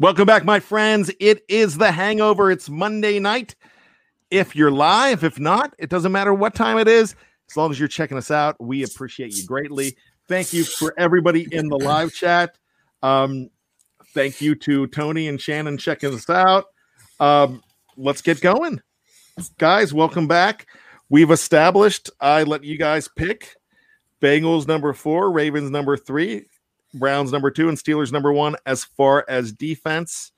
Welcome back, my friends. It is the hangover. It's Monday night. If you're live, if not, it doesn't matter what time it is. As long as you're checking us out, we appreciate you greatly. Thank you for everybody in the live chat. Um, thank you to Tony and Shannon checking us out. Um, let's get going. Guys, welcome back. We've established I let you guys pick Bengals number four, Ravens number three, Browns number two, and Steelers number one as far as defense.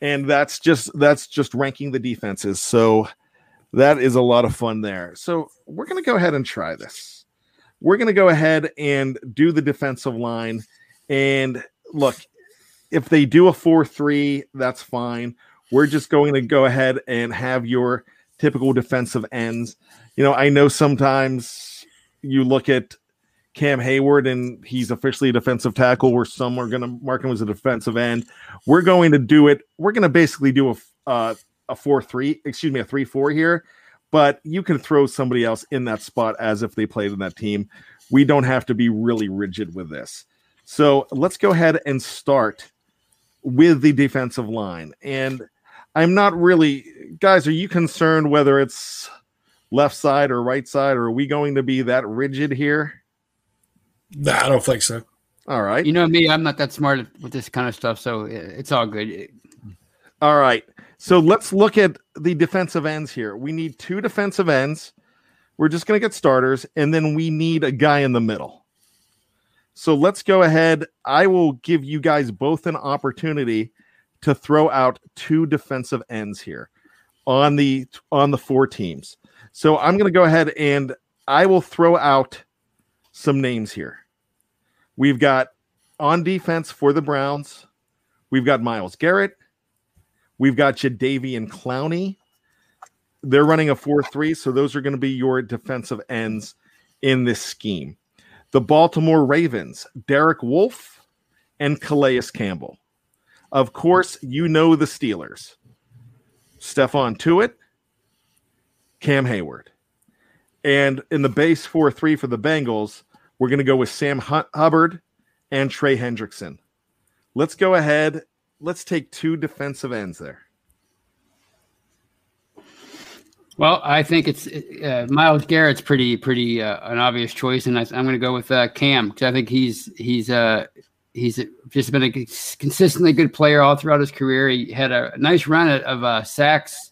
And that's just that's just ranking the defenses. So that is a lot of fun there. So we're gonna go ahead and try this. We're gonna go ahead and do the defensive line. And look, if they do a 4-3, that's fine. We're just going to go ahead and have your typical defensive ends. You know, I know sometimes you look at Cam Hayward and he's officially a defensive tackle, where some are going to mark him as a defensive end. We're going to do it. We're going to basically do a uh, a four three, excuse me, a three four here. But you can throw somebody else in that spot as if they played in that team. We don't have to be really rigid with this. So let's go ahead and start with the defensive line. And I'm not really, guys. Are you concerned whether it's left side or right side, or are we going to be that rigid here? Nah, I don't think so. All right. You know me, I'm not that smart with this kind of stuff, so it's all good. All right. So let's look at the defensive ends here. We need two defensive ends. We're just going to get starters, and then we need a guy in the middle. So let's go ahead. I will give you guys both an opportunity to throw out two defensive ends here on the on the four teams. So I'm going to go ahead and I will throw out some names here. We've got on defense for the Browns, we've got Myles Garrett, we've got Jadeveon Clowney. They're running a 4 3, so those are going to be your defensive ends in this scheme. The Baltimore Ravens, Derek Wolfe and Calais Campbell. Of course, you know the Steelers. Stephon Tuitt, Cam Hayward. And in the base 4 3 for the Bengals, we're going to go with Sam Hubbard and Trey Hendrickson. Let's go ahead. Let's take two defensive ends there. Well, I think it's uh, Myles Garrett's pretty pretty uh, an obvious choice, and I, am going to go with uh, Cam because I think he's he's uh he's just been a consistently good player all throughout his career. He had a nice run of uh, sacks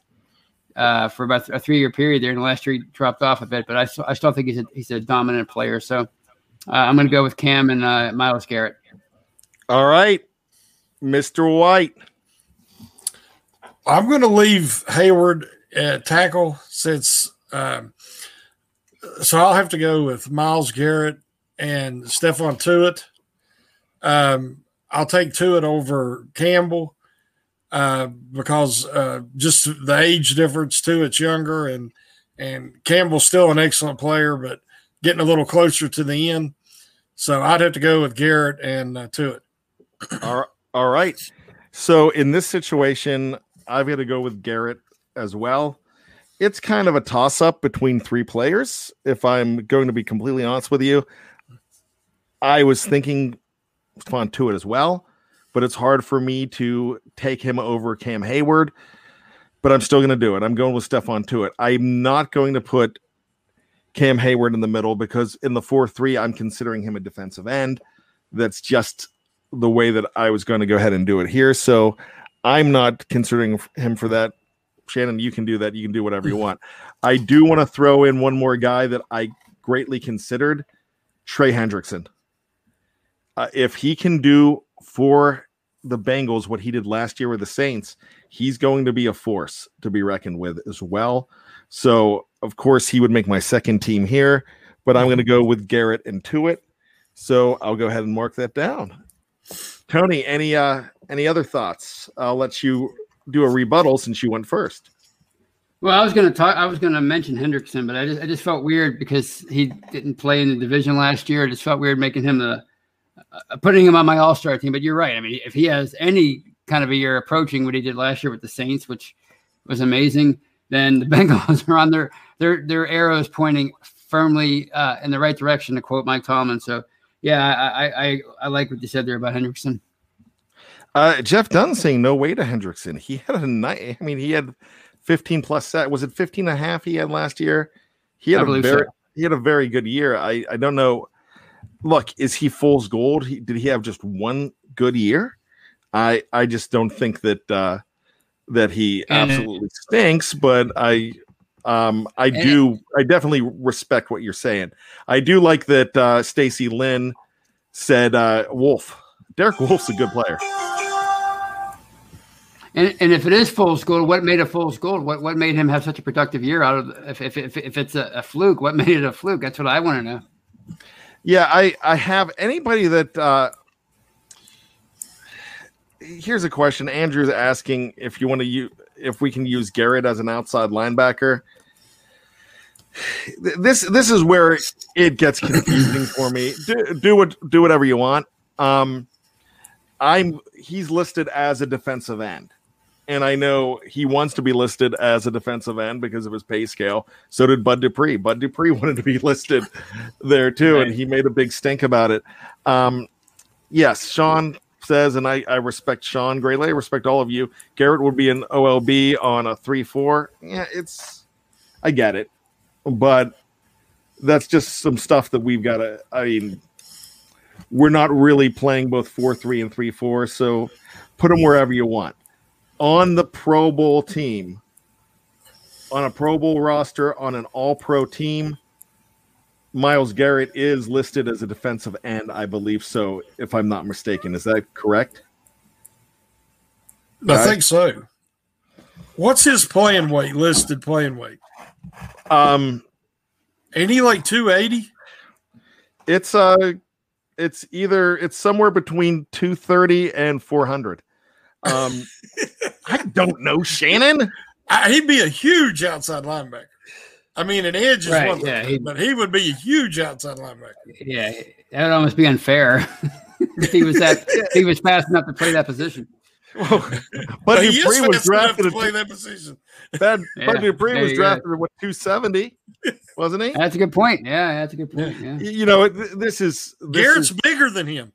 uh, for about a three year period there, and last year he dropped off a bit, but I, I still think he's a, he's a dominant player. So uh, I'm going to go with Cam and uh, Myles Garrett. All right, Mr. White. I'm going to leave Hayward at tackle since. Um, so I'll have to go with Myles Garrett and Stephon Tuitt. Um, I'll take Tuitt over Campbell uh, because uh, just the age difference too. It's younger and and Campbell's still an excellent player, but getting a little closer to the end. So I'd have to go with Garrett and uh, Tuitt. all, all right. So in this situation, I've got to go with Garrett as well. It's kind of a toss up between three players. If I'm going to be completely honest with you, I was thinking Fon it as well, but it's hard for me to take him over Cam Hayward. But I'm still going to do it. I'm going with Stephon Tuitt. I'm not going to put Cam Hayward in the middle because in the 4 3, I'm considering him a defensive end. That's just the way that I was going to go ahead and do it here. So I'm not considering him for that. Shannon, you can do that. You can do whatever you want. I do want to throw in one more guy that I greatly considered Trey Hendrickson. Uh, if he can do for the Bengals what he did last year with the Saints, he's going to be a force to be reckoned with as well. So, of course, he would make my second team here, but I'm going to go with Garrett and Tuitt. So I'll go ahead and mark that down. Tony, any uh any other thoughts? I'll let you do a rebuttal since you went first. Well, I was going to talk. I was going to mention Hendrickson, but I just I just felt weird because he didn't play in the division last year. I just felt weird making him the uh, putting him on my All Star team. But you're right. I mean, if he has any kind of a year approaching what he did last year with the Saints, which was amazing, then the Bengals are on their their their arrows pointing firmly uh, in the right direction. To quote Mike Tomlin. So yeah, I, I I like what you said there about Hendrickson. Uh, Jeff Dunn saying no way to Hendrickson. He had a night. I mean, he had 15 plus set. Was it 15 and a half he had last year? He had I a very so. he had a very good year. I I don't know. Look, is he fool's gold? He, did he have just one good year? I I just don't think that uh that he absolutely stinks, but I um I And- do I definitely respect what you're saying. I do like that uh Stacy Lynn said uh Wolfe. Derek Wolfe's a good player. And, and if it is fool's gold, what made it fool's gold? What what made him have such a productive year out of if if if, if it's a, a fluke? What made it a fluke? That's what I want to know. Yeah, I I have anybody that uh here's a question. Andrew's asking if you want to use if we can use Garrett as an outside linebacker. This this is where it gets confusing for me. Do, do what do whatever you want. Um I'm he's listed as a defensive end. And I know he wants to be listed as a defensive end because of his pay scale. So did Bud Dupree. Bud Dupree wanted to be listed there too, and he made a big stink about it. Um, yes, Sean says, and I, I respect Sean Grayley, I respect all of you. Garrett would be an OLB on a three-four. Yeah, it's I get it, but that's just some stuff that we've got to. I mean, we're not really playing both four-three and three-four, so put them wherever you want. On the Pro Bowl team, on a Pro Bowl roster, on an All Pro team, Myles Garrett is listed as a defensive end, I believe so, if I'm not mistaken. Is that correct? I think so. What's his playing weight? Listed playing weight? Um, Ain't he like two eighty? it's uh, it's either it's somewhere between 230 and 400. Um, I don't know, Shannon. He'd be a huge outside linebacker. I mean, an edge is Right, one yeah, thing, he- but he would be a huge outside linebacker. Yeah, that would almost be unfair. if he was that if he was fast enough to play that position. But he Dupree was drafted to play that position. Bud, Yeah, Bud Dupree was drafted at what 270, wasn't he? That's a good point. Yeah, that's a good point. Yeah. Y- You know, this is this Garrett's is, bigger than him.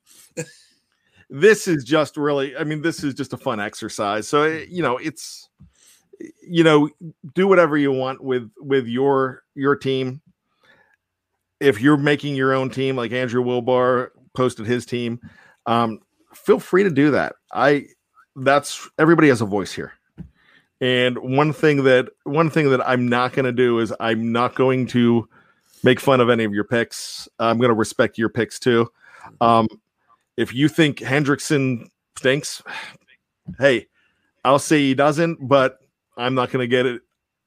this is just really. I mean, this is just a fun exercise. So you know, it's you know, do whatever you want with with your your team. If you're making your own team, like Andrew Wilbar posted his team, um, feel free to do that. I that's everybody has a voice here. And one thing that one thing that I'm not going to do is I'm not going to make fun of any of your picks. I'm going to respect your picks too. Um, if you think Hendrickson stinks, hey, I'll say he doesn't, but I'm not going to get it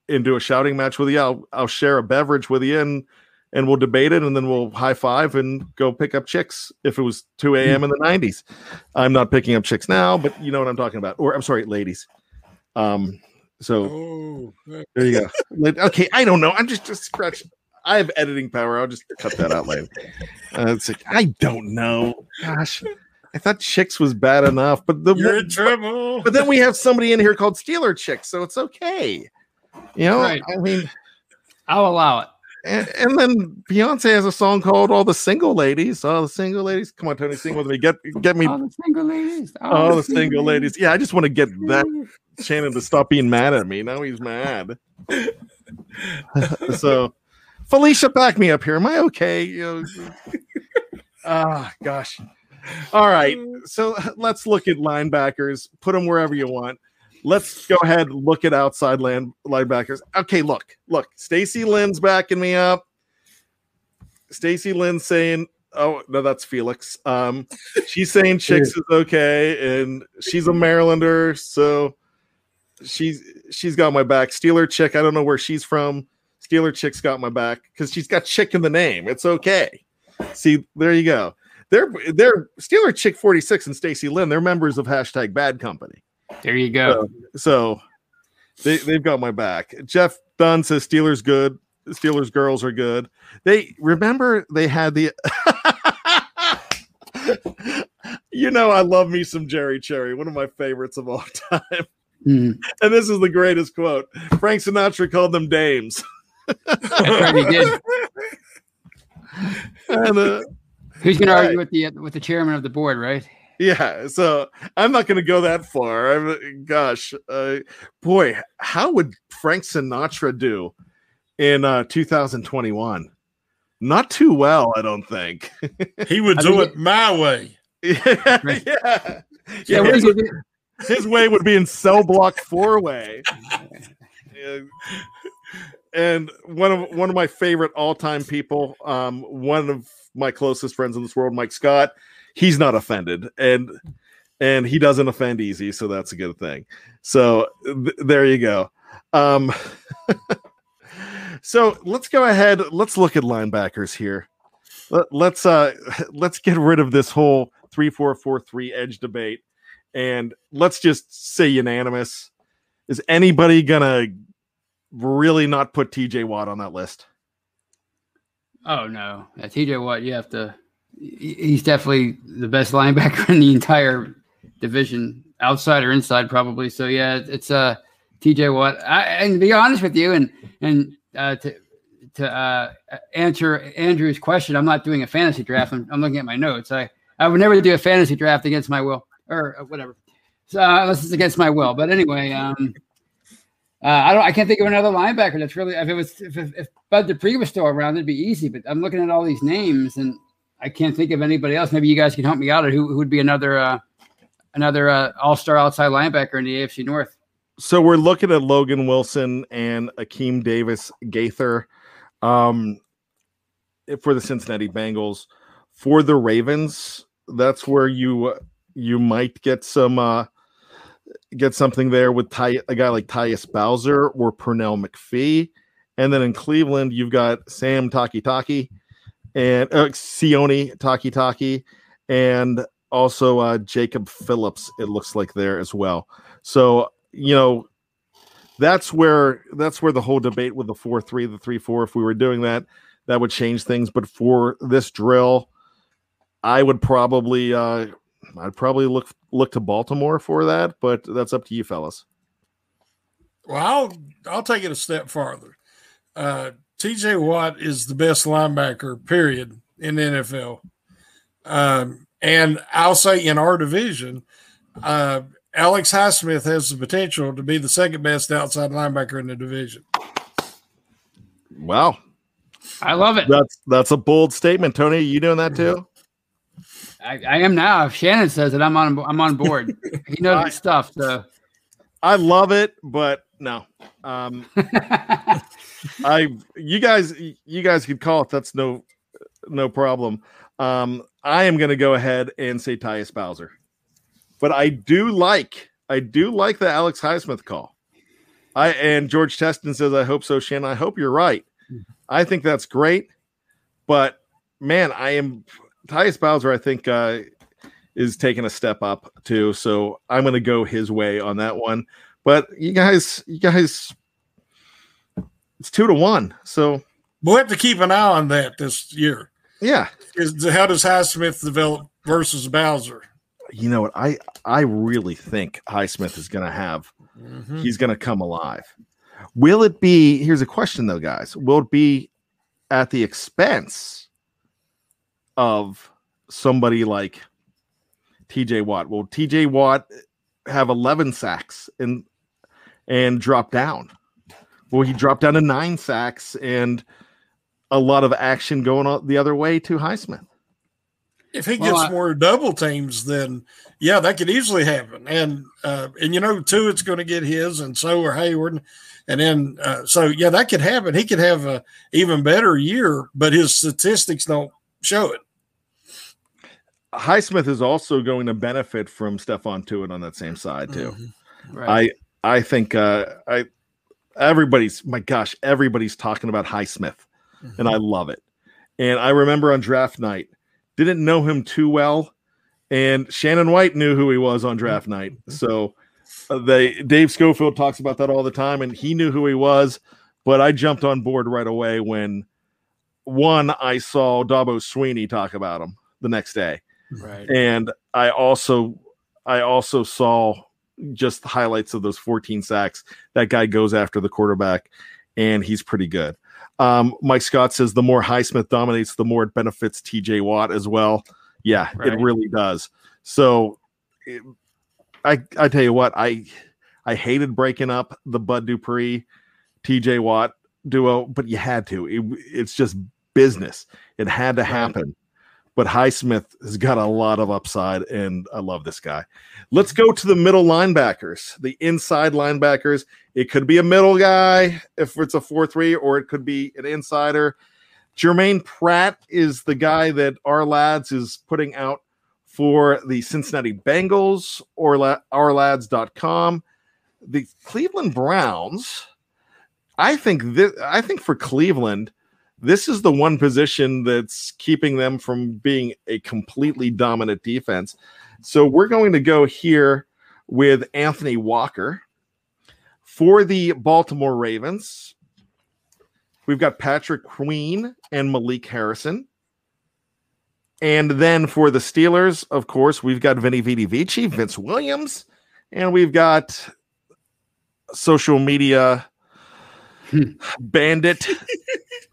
into a shouting match with you. I'll I'll share a beverage with you and and we'll debate it and then we'll high five and go pick up chicks if it was 2 a.m. in the 90s. I'm not picking up chicks now, but you know what I'm talking about. Or I'm sorry, ladies. Um, so Oh, there you go. Okay, I don't know. I'm just just scratch. I have editing power. I'll just cut that out later. Uh, it's like I don't know. Gosh, I thought chicks was bad enough, but the you're in trouble. but then we have somebody in here called Steeler Chicks, so it's okay. You know, Right. I mean, I'll allow it. and, and then Beyonce has a song called "All the Single Ladies." All the single ladies, come on, Tony, sing with me. Get get me All the single ladies. all the single ladies. Yeah, I just want to get that Shannon to stop being mad at me. Now he's mad. so, Felicia, back me up here. Am I okay? You know, ah, gosh. All right. So let's look at linebackers. Put them wherever you want. Let's go ahead and look at outside land linebackers. Okay, look, look. Stacy Lynn's backing me up. Stacy Lynn saying, "Oh no, that's Felix." Um, she's saying Chicks is okay, and she's a Marylander, so she's she's got my back. Steeler Chick, I don't know where she's from. Steeler Chick's got my back because she's got Chick in the name. It's okay. See, there you go. They're they're Steeler Chick forty six and Stacy Lynn. They're members of hashtag Bad Company, There you go. so they they've got my back. Jeff Dunn says Steelers good. Steelers girls are good. They remember they had the. you know, I love me some Jerry Cherry, one of my favorites of all time. Mm. And this is the greatest quote. Frank Sinatra called them dames. That's right, he did. And, uh, Who's going to argue with the with the chairman of the board, right? Yeah, so I'm not going to go that far. I'm, gosh, uh, boy, how would Frank Sinatra do in uh, 2021? Not too well, I don't think. He would I do it my way. yeah, Right. yeah. Yeah, what his, his way would be in cell block four way. Yeah. And one of one of my favorite all time people, um, one of my closest friends in this world, Mike Scott, he's not offended, and and he doesn't offend easy, so that's a good thing. So th- there you go. Um, so let's go ahead. Let's look at linebackers here. Let, let's uh let's get rid of this whole three four four three edge debate, and let's just say unanimous. Is anybody gonna really not put TJ Watt on that list? Oh no, TJ Watt. You have to. He's definitely the best linebacker in the entire division, outside or inside, probably. So yeah, it's uh TJ Watt. I, and to be honest with you, and and uh, to to uh, answer Andrew's question, I'm not doing a fantasy draft. I'm, I'm looking at my notes. I I would never do a fantasy draft against my will or uh, whatever. So uh, unless it's against my will. But anyway, um, uh, I don't. I can't think of another linebacker that's really. If it was, if, if, if Bud Dupree was still around, it'd be easy. But I'm looking at all these names, and I can't think of anybody else. Maybe you guys can help me out. Or who, who would be another, uh, another uh, All Star outside linebacker in the AFC North? So we're looking at Logan Wilson and Akeem Davis Gaither um, for the Cincinnati Bengals. For the Ravens, that's where you you might get some uh, get something there with Ty, a guy like Tyus Bowser or Pernell McPhee, and then in Cleveland you've got Sam Takitaki and uh, Sione Takitaki, and also uh, Jacob Phillips. It looks like there as well. So you know that's where that's where the whole debate with the four three the three four if we were doing that that would change things but for this drill i would probably uh i'd probably look look to baltimore for that but that's up to you fellas Well, I'll I'll take it a step farther. Uh, T.J. Watt is the best linebacker, period, in the NFL. Um, and I'll say in our division, uh, Alex Highsmith has the potential to be the second best outside linebacker in the division. wow I love it. that's that's a bold statement tony Are you doing that too I, I am now. If Shannon says it, I'm on. I'm on board. He knows his stuff. So i love it but no um I you guys you guys could call it that's no no problem. Um I am gonna go ahead and say Tyus Bowser. But I do like I do like the Alex Highsmith call. I and George Teston says I hope so, Shannon. I hope you're right. I think that's great. But man, I am Tyus Bowser, I think uh is taking a step up too. So I'm gonna go his way on that one. But you guys, you guys it's two to one. So We'll have to keep an eye on that this year. yeah, Is how does Highsmith develop versus Bowser? you know what? I I really think Highsmith is going to have. Mhm. He's going to come alive. Will it be? Here's a question though, guys. Will it be at the expense of somebody like T.J. Watt? Will T.J. Watt have 11 sacks and and drop down? Will he drop down to nine sacks and a lot of action going on the other way to Highsmith? If he Well, gets I- more double teams, then yeah, that could easily happen. And uh, and you know, too, it's going to get his, and so are Hayward, and then uh, so yeah, that could happen. He could have a even better year, but his statistics don't show it. Highsmith is also going to benefit from Stephon Tuitt on that same side too. Mhm. right. I I think uh I everybody's my gosh, everybody's talking about Highsmith and I love it. And I remember on draft night, didn't know him too well, and Shannon White knew who he was on draft night. So uh, they Dave Schofield talks about that all the time, and he knew who he was. But I jumped on board right away when one I saw Dabo Swinney talk about him the next day right. and I also I also saw just the highlights of those 14 sacks. That guy goes after the quarterback, and he's pretty good. Um, Mike Scott says the more Highsmith dominates, the more it benefits TJ Watt as well. Yeah, Right. it really does. So it, I I tell you what, I I hated breaking up the Bud Dupree, TJ Watt duo, but you had to. It, it's just business. It had to happen. But Highsmith has got a lot of upside, and I love this guy. Let's go to the middle linebackers, the inside linebackers. It could be a middle guy if it's a 4 3, or it could be an insider. Germaine Pratt is the guy that Ourlads is putting out for the Cincinnati Bengals or ourlads.com. The Cleveland Browns, I think this, I think for Cleveland, this is the one position that's keeping them from being a completely dominant defense. So we're going to go here with Anthony Walker for the Baltimore Ravens. We've got Patrick Queen and Malik Harrison. And then for the Steelers, of course, we've got Vinny Vidi Vici, Vince Williams, and we've got social media bandit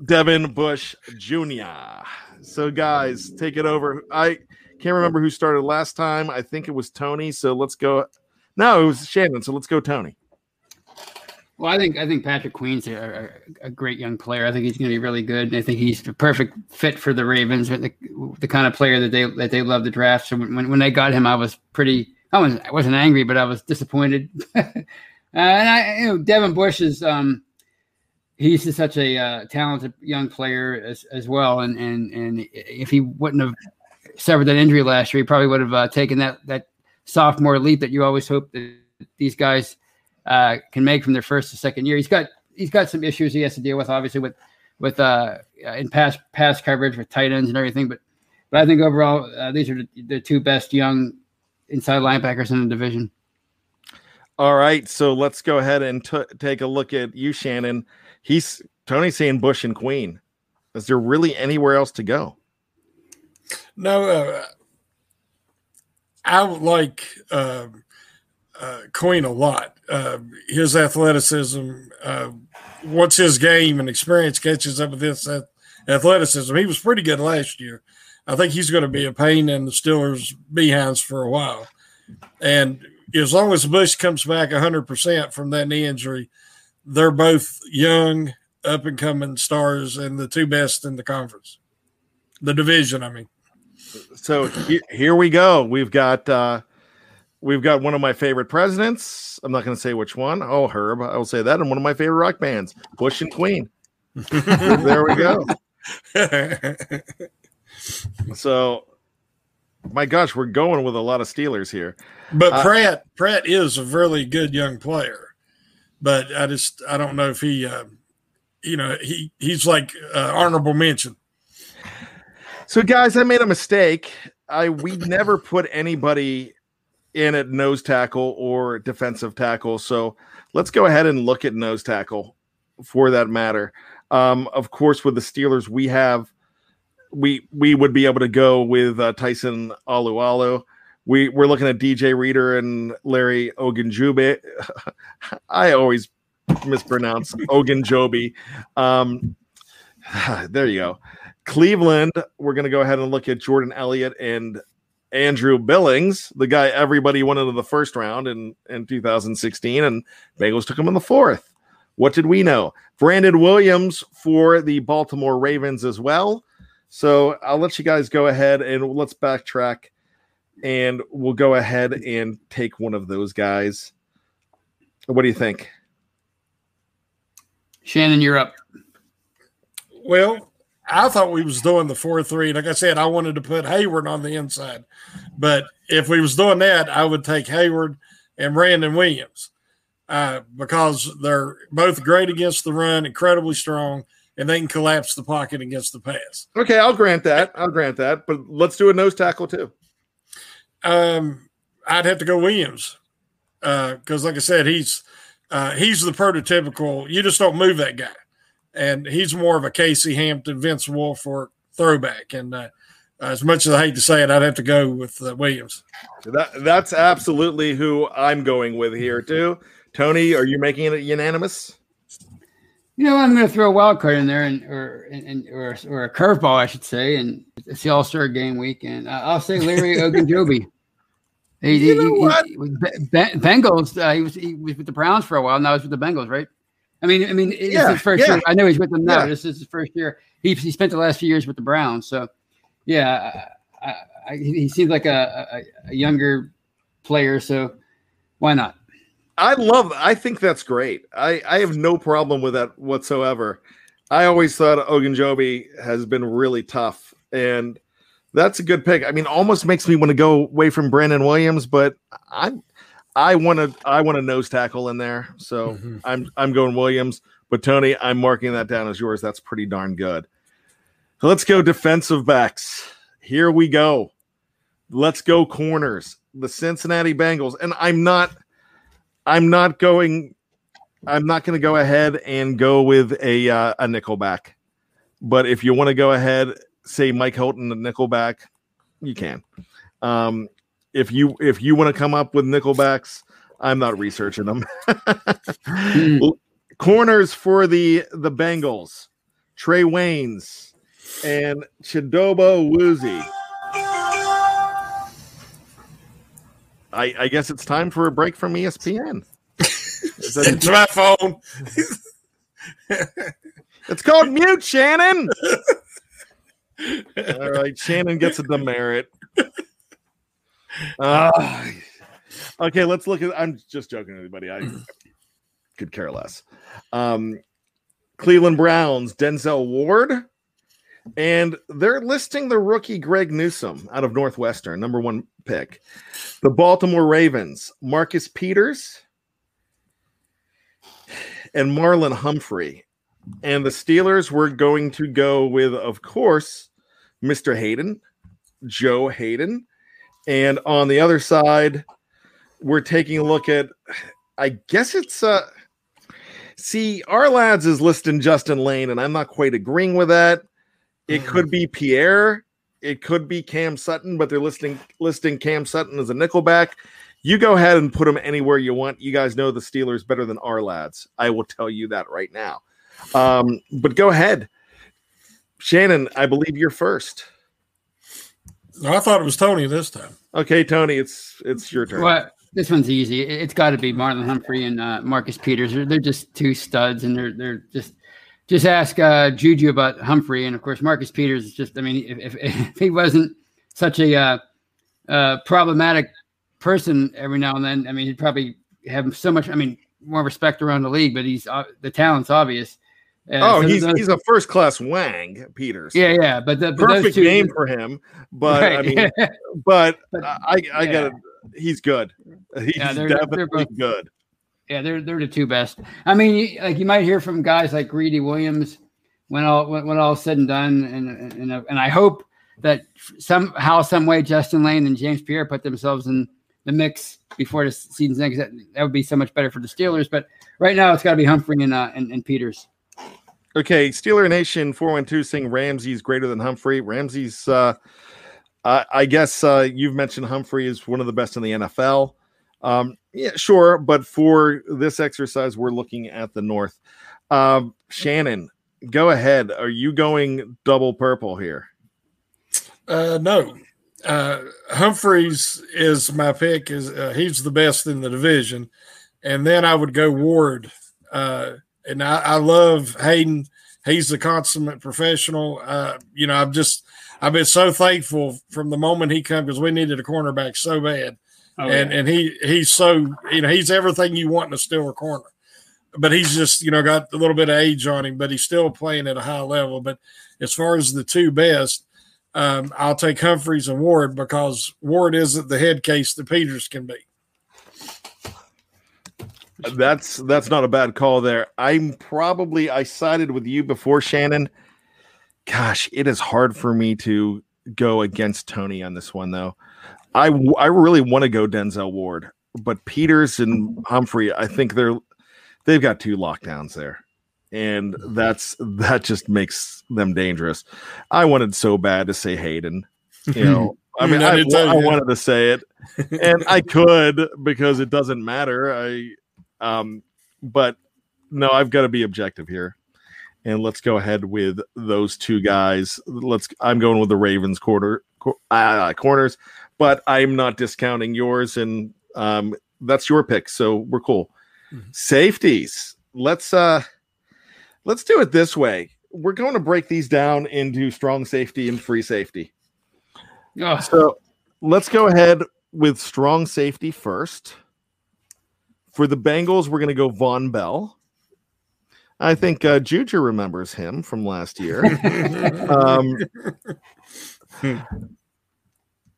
Devin Bush Jr. So, guys, take it over. I can't remember who started last time. I think it was Tony. So let's go. No, it was Shannon. So let's go, Tony. Well, I think I think Patrick Queen's a, a, great young player. I think he's going to be really good. I think he's the perfect fit for the Ravens, the, the kind of player that they that they love to draft. So when, when they got him, I was pretty. I was I wasn't angry, but I was disappointed. uh, and I, you know, Devin Bush is um, he's just such a uh, talented young player as as well. And and and if he wouldn't have severed that injury last year, he probably would have uh, taken that that sophomore leap that you always hope that these guys uh, can make from their first to second year. He's got he's got some issues he has to deal with, obviously with with uh, in pass pass coverage with tight ends and everything. But but I think overall uh, these are the, the two best young inside linebackers in the division. All right, so let's go ahead and t- take a look at you, Shannon. He's Tony saying Bush and Queen. Is there really anywhere else to go? No, uh, I like. Uh, uh, Queen a lot. Uh, his athleticism, uh, once his game and experience catches up with this athleticism, he was pretty good last year. I think he's going to be a pain in the Steelers' behinds for a while. And as long as Bush comes back 100% from that knee injury, they're both young, up and coming stars and the two best in the conference, the division, I mean. So here we go. We've got uh, We've got one of my favorite presidents. I'm not going to say which one. Oh, Herb. I will say that. And one of my favorite rock bands, Bush and Queen. there we go. so, my gosh, we're going with a lot of Steelers here. But uh, Pratt, Pratt is a really good young player. But I just, I don't know if he, uh, you know, he he's like uh, honorable mention. So, guys, I made a mistake. I we never put anybody in at nose tackle or defensive tackle. So let's go ahead and look at nose tackle for that matter. Um, of course, with the Steelers, we have we we would be able to go with uh, Tyson Alualu. We we're looking at DJ Reader and Larry Ogunjobi. I always mispronounce Ogunjobi. Um, there you go. Cleveland, we're going to go ahead and look at Jordan Elliott and Andrew Billings, the guy everybody wanted in the first round in, in 2016, and Bengals took him in the fourth. What did we know? Brandon Williams for the Baltimore Ravens as well. So I'll let you guys go ahead and let's backtrack and we'll go ahead and take one of those guys. What do you think? Shannon, you're up. Well, I thought we was doing the four three. Like I said, I wanted to put Hayward on the inside, but if we was doing that, I would take Hayward and Brandon Williams uh, because they're both great against the run, incredibly strong, and they can collapse the pocket against the pass. Okay, I'll grant that. I'll grant that. But let's do a nose tackle too. Um, I'd have to go Williams because, uh, like I said, he's uh, he's the prototypical. You just don't move that guy and he's more of a Casey Hampton, Vince Wilfork throwback. And uh, as much as I hate to say it, I'd have to go with uh, Williams. That that's absolutely who I'm going with here too. Tony, are you making it unanimous? You know, I'm going to throw a wild card in there, and or and, or, or a curveball, I should say, and it's the All Star Game weekend. Uh, I'll say Larry Ogunjobi. He, You know he- what? he- with Be- Be- Bengals. Uh, he was he was with the Browns for a while. Now he's with the Bengals, right? I mean, I mean, it's Yeah, his first yeah. year. I know he's with them now. Yeah. This is his first year. He he spent the last few years with the Browns. So, yeah, I, I, I, he seems like a, a, a younger player. So, why not? I love. I think that's great. I I have no problem with that whatsoever. I always thought Ogunjobi has been really tough, and that's a good pick. I mean, almost makes me want to go away from Brandon Williams, but I'm I want to I want a nose tackle in there, so Mhm. I'm I'm going Williams. But Tony, I'm marking that down as yours. That's pretty darn good. Let's go defensive backs. Here we go. Let's go corners. The Cincinnati Bengals, and I'm not. I'm not going. I'm not going to go ahead and go with a uh, a nickelback. But if you want to go ahead, say Mike Hilton, the nickelback, you can. Um, if you if you want to come up with nickelbacks, I'm not researching them. Corners for the the Bengals, Trae Waynes and Chidobe Awuzie. I, I guess it's time for a break from ESPN. It's my phone. it's called mute, Shannon. All right, Shannon gets a demerit. Uh, okay, let's look at. I'm just joking, everybody. I could care less. Um, Cleveland Browns, Denzel Ward, and they're listing the rookie Greg Newsome out of Northwestern, number one pick. The Baltimore Ravens, Marcus Peters, and Marlon Humphrey. And the Steelers were going to go with, of course, Mr. Haden, Joe Haden. And on the other side, we're taking a look at, I guess it's, uh, see, Ourlads is listing Justin Layne, and I'm not quite agreeing with that. It could be Pierre, it could be Cam Sutton, but they're listing listing Cam Sutton as a nickelback. You go ahead and put him anywhere you want. You guys know the Steelers better than Ourlads. I will tell you that right now. Um, but go ahead. Shannon, I believe you're first. No, I thought it was Tony this time. Okay, Tony, it's it's your turn. Well, this one's easy. It- It's got to be Marlon Humphrey and uh, Marcus Peters. They're, they're just two studs, and they're they're just just ask uh, Juju about Humphrey, and of course Marcus Peters is just. I mean, if, if, if he wasn't such a uh, uh, problematic person every now and then, I mean, he'd probably have so much. I mean, more respect around the league. But he's uh, the talent's obvious. Uh, oh, so he's those- he's a first class wang, Peters. yeah, yeah. But, the, but perfect two, game for him. But I mean, but But, I I yeah. got it. He's good. He's Yeah, they're- they're definitely both- good. Yeah, they're they're the two best. I mean, like you might hear from guys like Greedy Williams when all when, when all said and done, and and and I hope that somehow, some way, Justin Layne and James Pierre put themselves in the mix before the season's end. 'cause That, that would be so much better for the Steelers. But right now, it's got to be Humphrey and, uh, and and Peters. Okay, Steeler Nation 412 saying Ramsey's greater than Humphrey. Ramsey's, uh, I, I guess uh, you've mentioned Humphrey is one of the best in the NFL. Um, yeah, sure. But for this exercise, we're looking at the North. Um, Shannon, go ahead. Are you going double purple here? Uh, no, uh, Humphreys is my pick. Is uh, he's the best in the division, and then I would go Ward. Uh, and I, I love Haden. He's a consummate professional. Uh, you know, I've just I've been so thankful from the moment he come because we needed a cornerback so bad, and and he he's so you know he's everything you want in a Steeler corner. But he's just you know got a little bit of age on him, but he's still playing at a high level. But as far as the two best, um, I'll take Humphreys and Ward because Ward isn't the head case that Peters can be. That's that's not a bad call there. I'm probably I sided with you before Shannon. Gosh, it is hard for me to go against Tony on this one though. I I really want to go Denzel Ward, but Peters and Humphrey, I think they're they've got two lockdowns there. And that's that just makes them dangerous. I wanted so bad to say Haden. You know, I mean, I I, wanted to say it, and I could because it doesn't matter. I um, but no, I've got to be objective here. And let's go ahead with those two guys. Let's. I'm going with the Ravens quarter uh, corners. But I'm not discounting yours, and um, that's your pick, so we're cool. Mhm. Safeties. Let's uh, let's do it this way. We're going to break these down into strong safety and free safety. Oh, So let's go ahead with strong safety first. For the Bengals, we're going to go Vonn Bell. I think uh, Juju remembers him from last year. um,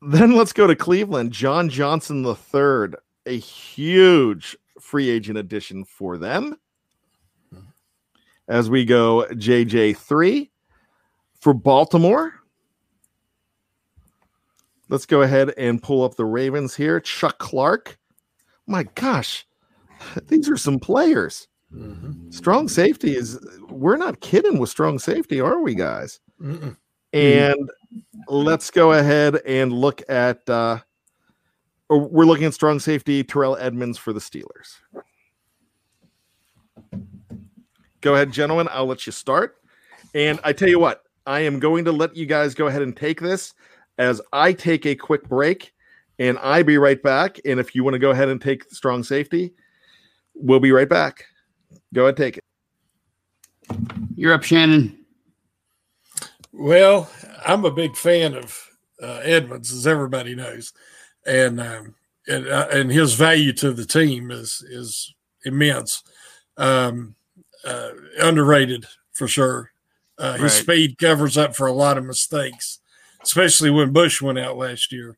then let's go to Cleveland. John Johnson the third, a huge free agent addition for them. As we go JJ three for Baltimore. Let's go ahead and pull up the Ravens here. Chuck Clark. My gosh, these are some players. Mhm. Strong safety is, we're not kidding with strong safety, are we, guys? Mm-mm. And let's go ahead and look at, uh, we're looking at strong safety, Terrell Edmunds for the Steelers. Go ahead, gentlemen. I'll let you start. And I tell you what, I am going to let you guys go ahead and take this as I take a quick break and I be right back. And if you want to go ahead and take strong safety, we'll be right back. Go ahead, take it. you're up, Shannon. Well, I'm a big fan of uh, Edmunds, as everybody knows, and um, and uh, and his value to the team is is immense. Um, uh, underrated for sure. Uh, his speed covers up for a lot of mistakes, especially when Bush went out last year.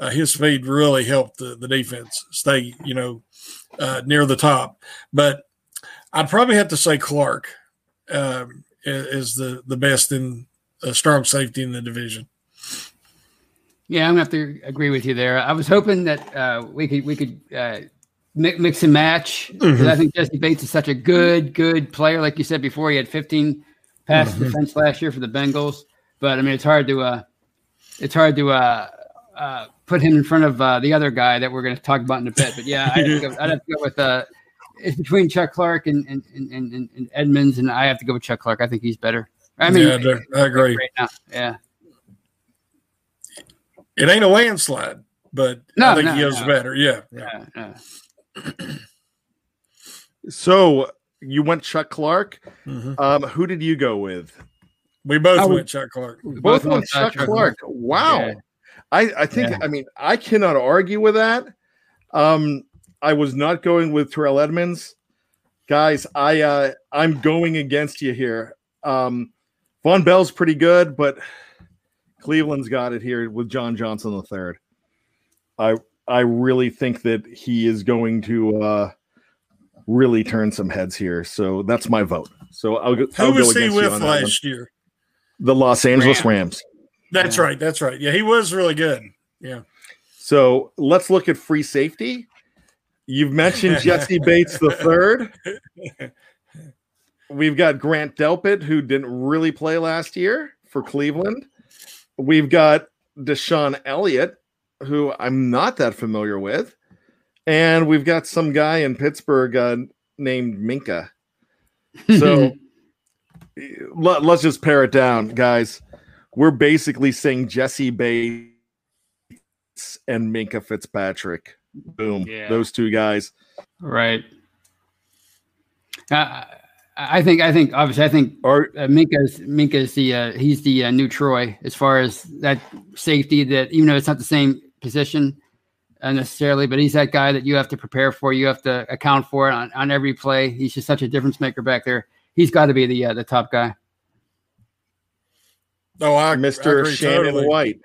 Uh, his speed really helped the, the defense stay, you know, uh, near the top. But I'd probably have to say Clark um, is the the best in a strong safety in the division. Yeah, I'm gonna have to agree with you there. I was hoping that uh, we could we could uh, mix, mix and match. 'cause I think Jessie Bates is such a good good player. Like you said before, he had 15 pass Mhm. defense last year for the Bengals. But I mean, it's hard to uh, it's hard to uh, uh, put him in front of uh, the other guy that we're going to talk about in a bit. But yeah, I'd have to go, I'd have to go with uh, it's between Chuck Clark and and, and, and and Edmunds, and I have to go with Chuck Clark. I think he's better. I mean, yeah, I agree. right now, yeah. It ain't a landslide, but No, I think no, he is no. better. Yeah, yeah. yeah, yeah. So you went Chuck Clark. Mhm. Um, who did you go with? We both I would- went Chuck Clark. We Both went went with, uh, Chuck Clark. Wow. Yeah. I, I think Yeah. I mean I cannot argue with that. Um, I was not going with Terrell Edmunds. Guys, I uh I'm going against you here. Um Vonn Bell's pretty good, but Cleveland's got it here with John Johnson the third. I I really think that he is going to uh really turn some heads here. So that's my vote. So I'll go, I'll Who go was he with on that one. last year? The Los Angeles Rams. That's Yeah. right. That's right. Yeah, he was really good. Yeah. So let's look at free safety. You've mentioned Jessie Bates the third. We've got Grant Delpit, who didn't really play last year for Cleveland. We've got DeShon Elliott, who I'm not that familiar with. And we've got some guy in Pittsburgh uh, named Minkah. So let, us just pare it down, guys. We're basically saying Jessie Bates and Minkah Fitzpatrick. Boom. Yeah. Those two guys. Right. Uh, I think. I think. Obviously, I think Are uh, Minkah's Minkah's the uh, he's the uh, new Troy as far as that safety. That even though it's not the same position uh, necessarily, but he's that guy that you have to prepare for. You have to account for it on, on every play. He's just such a difference maker back there. He's got to be the uh, the top guy. No, I, I Mr. agree Shannon totally. White.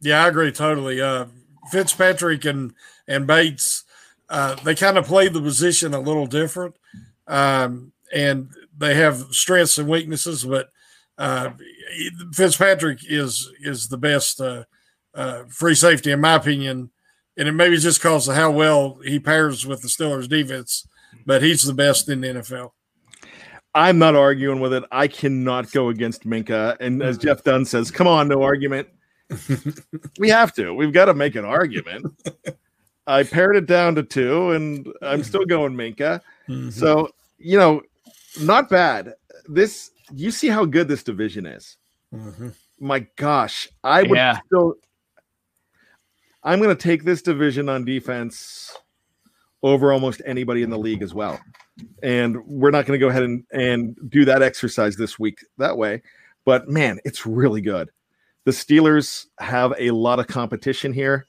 Yeah, I agree totally. Uh, Fitzpatrick and and Bates, uh, they kind of play the position a little different, um, and they have strengths and weaknesses. But uh, Fitzpatrick is is the best uh, uh, free safety in my opinion, and it maybe just because of how well he pairs with the Steelers defense. But he's the best in the NFL. I'm not arguing with it. I cannot go against Minkah. And as Jeff Dunn says, come on, no argument. we have to. We've got to make an argument. I pared it down to two, and I'm still going Minkah. So, you know, not bad. This, you see how good this division is. Mhm. My gosh, I would Yeah. still. I'm going to take this division on defense over almost anybody in the league as well. And we're not going to go ahead and, and do that exercise this week that way. But man, it's really good. The Steelers have a lot of competition here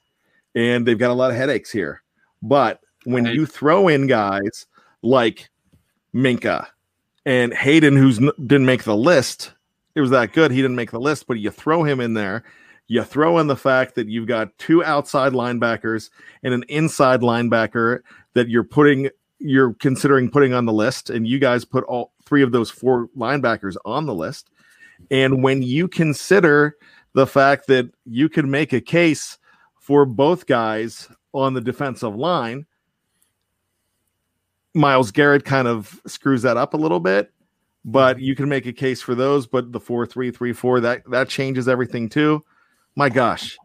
and they've got a lot of headaches here. But when you throw in guys like Minkah and Haden, who's didn't make the list, it was that good. He didn't make the list, but you throw him in there. You throw in the fact that you've got two outside linebackers and an inside linebacker that you're putting, you're considering putting on the list, and you guys put all three of those four linebackers on the list. And when you consider the fact that you can make a case for both guys on the defensive line, Myles Garrett kind of screws that up a little bit, but mm-hmm. you can make a case for those. But the four three three four that that changes everything too. My gosh,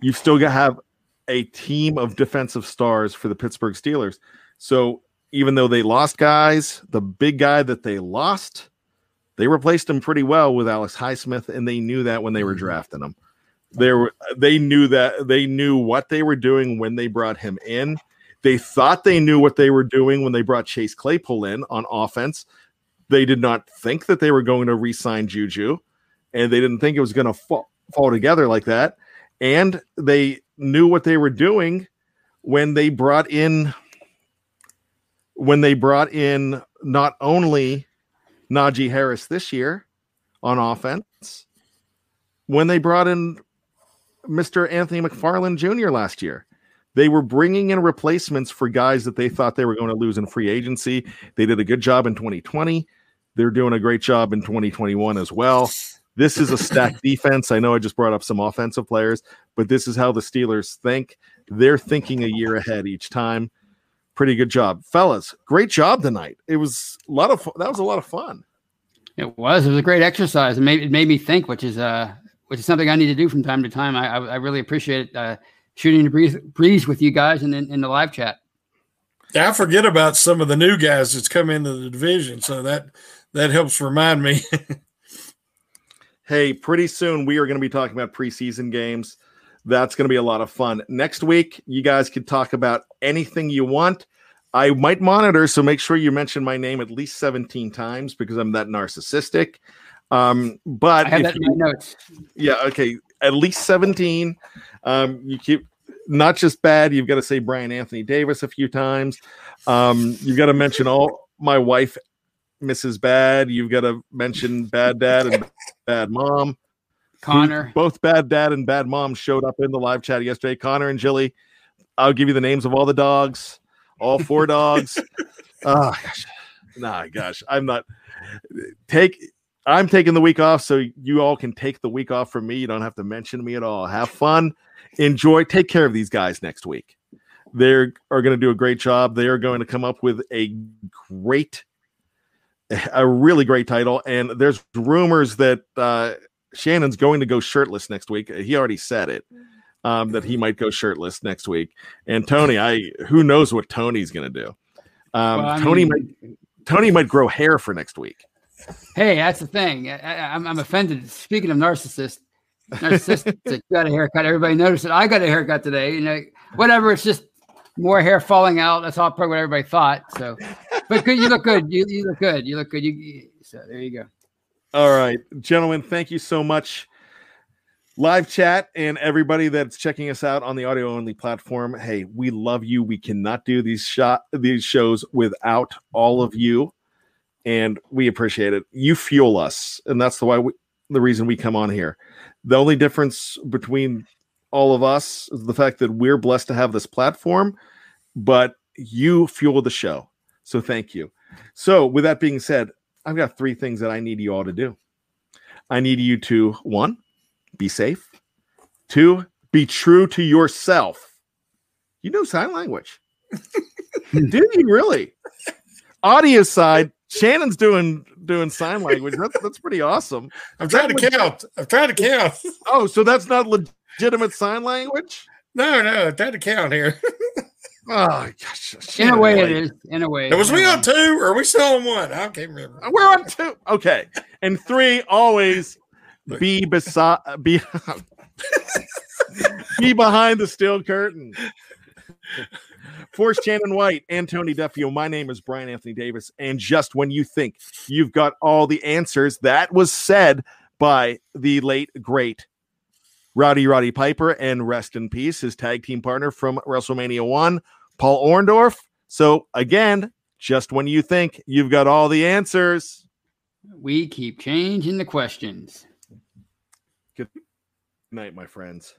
you've still got to have a team of defensive stars for the Pittsburgh Steelers. So even though they lost guys, the big guy that they lost, they replaced him pretty well with Alex Highsmith, and they knew that when they were mm-hmm. drafting him. They were they knew that they knew what they were doing when they brought him in. They thought they knew what they were doing when they brought Chase Claypool in on offense. They did not think that they were going to re-sign Juju, and they didn't think it was going to fall, fall together like that. And they knew what they were doing when they brought in when they brought in not only Najee Harris this year on offense, when they brought in Mr. Anthony McFarland Jr. last year. They were bringing in replacements for guys that they thought they were going to lose in free agency. They did a good job in 2020. They're doing a great job in 2021 as well. This is a stacked defense. I know I just brought up some offensive players, but this is how the Steelers think. They're thinking a year ahead each time. Pretty good job, fellas. Great job tonight. It was a lot of fu- that was a lot of fun. It was. It was a great exercise. It made it made me think, which is uh, which is something I need to do from time to time. I I, I really appreciate it. uh, shooting the breeze, breeze with you guys and in, in the live chat. I forget about some of the new guys that's come into the division, so that that helps remind me. Hey, pretty soon we are going to be talking about preseason games. That's going to be a lot of fun. Next week, you guys can talk about anything you want. I might monitor, so make sure you mention my name at least 17 times because I'm that narcissistic. Um, but I have if that in my notes. yeah, okay, at least 17. Um, you keep not just bad, you've got to say Brian Anthony Davis a few times. Um, you've got to mention all my wife, Mrs. Bad. You've got to mention Bad Dad and Bad Mom. Connor. Both Bad Dad and Bad Mom showed up in the live chat yesterday. Connor and Jilly. I'll give you the names of all the dogs, all four dogs. Oh gosh, nah, gosh, I'm not take. I'm taking the week off, so you all can take the week off from me. You don't have to mention me at all. Have fun, enjoy, take care of these guys next week. They are going to do a great job. They are going to come up with a great, a really great title. And there's rumors that uh, Shannon's going to go shirtless next week. He already said it um, that he might go shirtless next week. And Tony, I who knows what Tony's going to do. Um, Well, Tony mean- might Tony might grow hair for next week. Hey, that's the thing. I, I, I'm, I'm offended. Speaking of narcissist, narcissistic, got a haircut. Everybody noticed it. I got a haircut today. You know, whatever. It's just more hair falling out. That's all probably what everybody thought. So, but good. You look good. You, you look good. You look good. You- so there you go. All right, gentlemen, thank you so much. Live chat and everybody that's checking us out on the audio only platform. Hey, we love you. We cannot do these shot these shows without all of you, and we appreciate it. You fuel us, and that's the why we, the reason we come on here. The only difference between all of us is the fact that we're blessed to have this platform, but you fuel the show. So thank you. So with that being said, I've got three things that I need you all to do. I need you to one, be safe. Two, be true to yourself. You know sign language. Do you really? Audio side, Shannon's doing doing sign language. That's that's pretty awesome. I'm trying to count. I'm trying to count. Oh, so that's not legitimate sign language? No, no, I'm trying to count here. Oh gosh. In a way, it like- is. In a way. was in we on two or are we still on one? I can't remember. We're on two. Okay. And three, always be beside uh, be Be behind the steel curtain. For Shannon White and Tony Duffio, my name is Brian Anthony Davis. And just when you think you've got all the answers, that was said by the late, great Rowdy Roddy Piper, and rest in peace, his tag team partner from WrestleMania 1, Paul Orndorff. So, again, just when you think you've got all the answers, we keep changing the questions. Good night, my friends.